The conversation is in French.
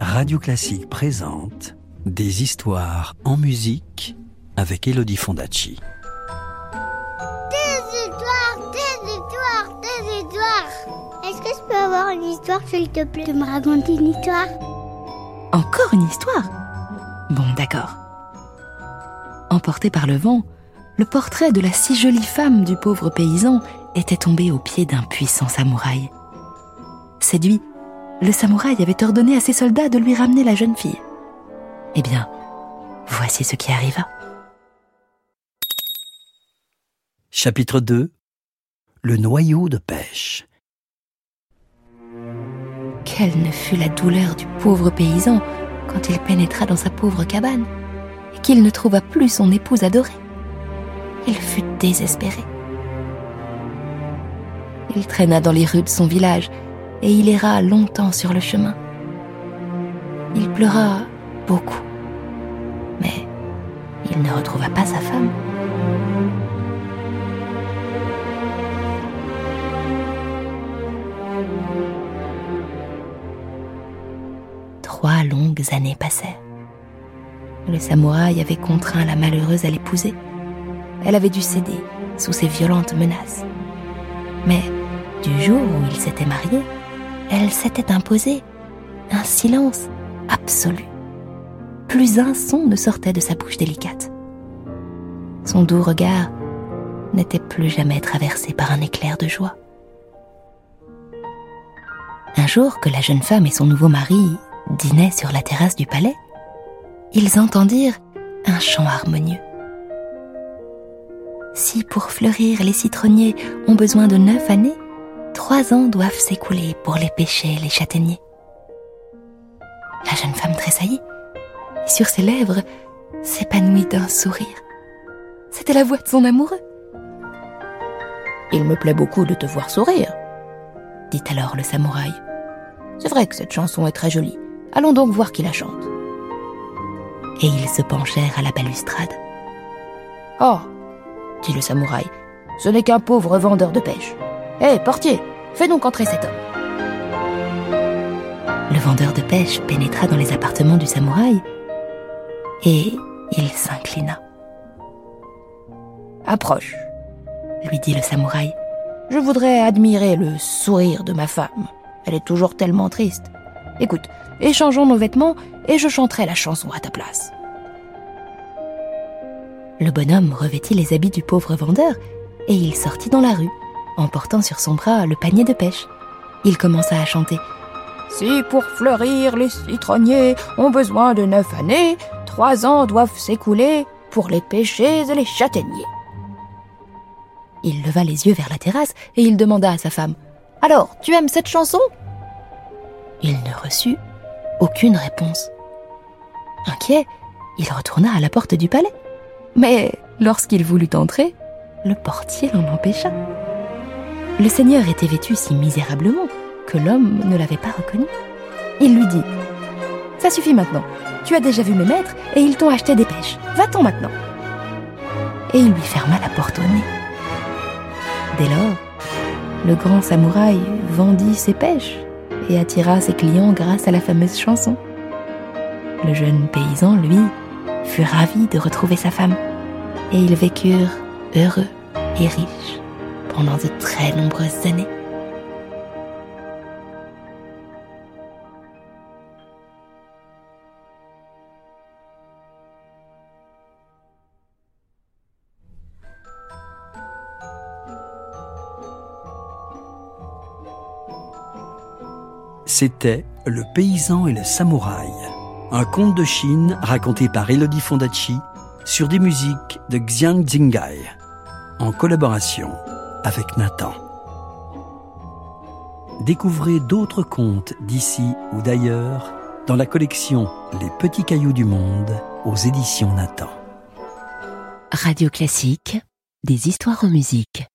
Radio Classique présente Des histoires en musique avec Elodie Fondacci. Des histoires, des histoires, des histoires. Est-ce que je peux avoir une histoire, s'il te plaît, de me raconter une histoire? Encore une histoire? Bon, d'accord. Emporté par le vent, le portrait de la si jolie femme du pauvre paysan était tombé aux pieds d'un puissant samouraï. Séduit, le samouraï avait ordonné à ses soldats de lui ramener la jeune fille. Eh bien, voici ce qui arriva. Chapitre 2 Le noyau de pêche. Quelle ne fut la douleur du pauvre paysan quand il pénétra dans sa pauvre cabane et qu'il ne trouva plus son épouse adorée. Il fut désespéré. Il traîna dans les rues de son village et il erra longtemps sur le chemin. Il pleura beaucoup, mais il ne retrouva pas sa femme. Trois longues années passèrent. Le samouraï avait contraint la malheureuse à l'épouser. Elle avait dû céder sous ses violentes menaces. Mais du jour où il s'était marié, elle s'était imposée un silence absolu. Plus un son ne sortait de sa bouche délicate. Son doux regard n'était plus jamais traversé par un éclair de joie. Un jour que la jeune femme et son nouveau mari dînaient sur la terrasse du palais, ils entendirent un chant harmonieux. Si pour fleurir les citronniers ont besoin de neuf années, trois ans doivent s'écouler pour les pêcher les châtaigniers. La jeune femme tressaillit, et sur ses lèvres s'épanouit d'un sourire. C'était la voix de son amoureux. Il me plaît beaucoup de te voir sourire, dit alors le samouraï. C'est vrai que cette chanson est très jolie. Allons donc voir qui la chante. Et ils se penchèrent à la balustrade. Oh, dit le samouraï, ce n'est qu'un pauvre vendeur de pêche. Hé, portier, fais donc entrer cet homme. Le vendeur de pêche pénétra dans les appartements du samouraï et il s'inclina. Approche, lui dit le samouraï. Je voudrais admirer le sourire de ma femme. Elle est toujours tellement triste. Écoute, échangeons nos vêtements et je chanterai la chanson à ta place. Le bonhomme revêtit les habits du pauvre vendeur et il sortit dans la rue, emportant sur son bras le panier de pêche. Il commença à chanter. Si pour fleurir les citronniers ont besoin de neuf années, trois ans doivent s'écouler pour les pêcher et les châtaigniers. Il leva les yeux vers la terrasse et il demanda à sa femme Alors, tu aimes cette chanson? Il ne reçut aucune réponse. Inquiet, il retourna à la porte du palais. Mais lorsqu'il voulut entrer, le portier l'en empêcha. Le seigneur était vêtu si misérablement que l'homme ne l'avait pas reconnu. Il lui dit Ça suffit maintenant. Tu as déjà vu mes maîtres et ils t'ont acheté des pêches. Va-t'en maintenant. Et il lui ferma la porte au nez. Dès lors, le grand samouraï vendit ses pêches et attira ses clients grâce à la fameuse chanson. Le jeune paysan, lui, fut ravi de retrouver sa femme et ils vécurent heureux et riches pendant de très nombreuses années. C'était Le paysan et le samouraï, un conte de Chine raconté par Elodie Fondacci sur des musiques de Xiang Xingai, en collaboration avec Nathan. Découvrez d'autres contes d'ici ou d'ailleurs dans la collection Les petits cailloux du monde aux éditions Nathan. Radio Classique, des histoires en musique.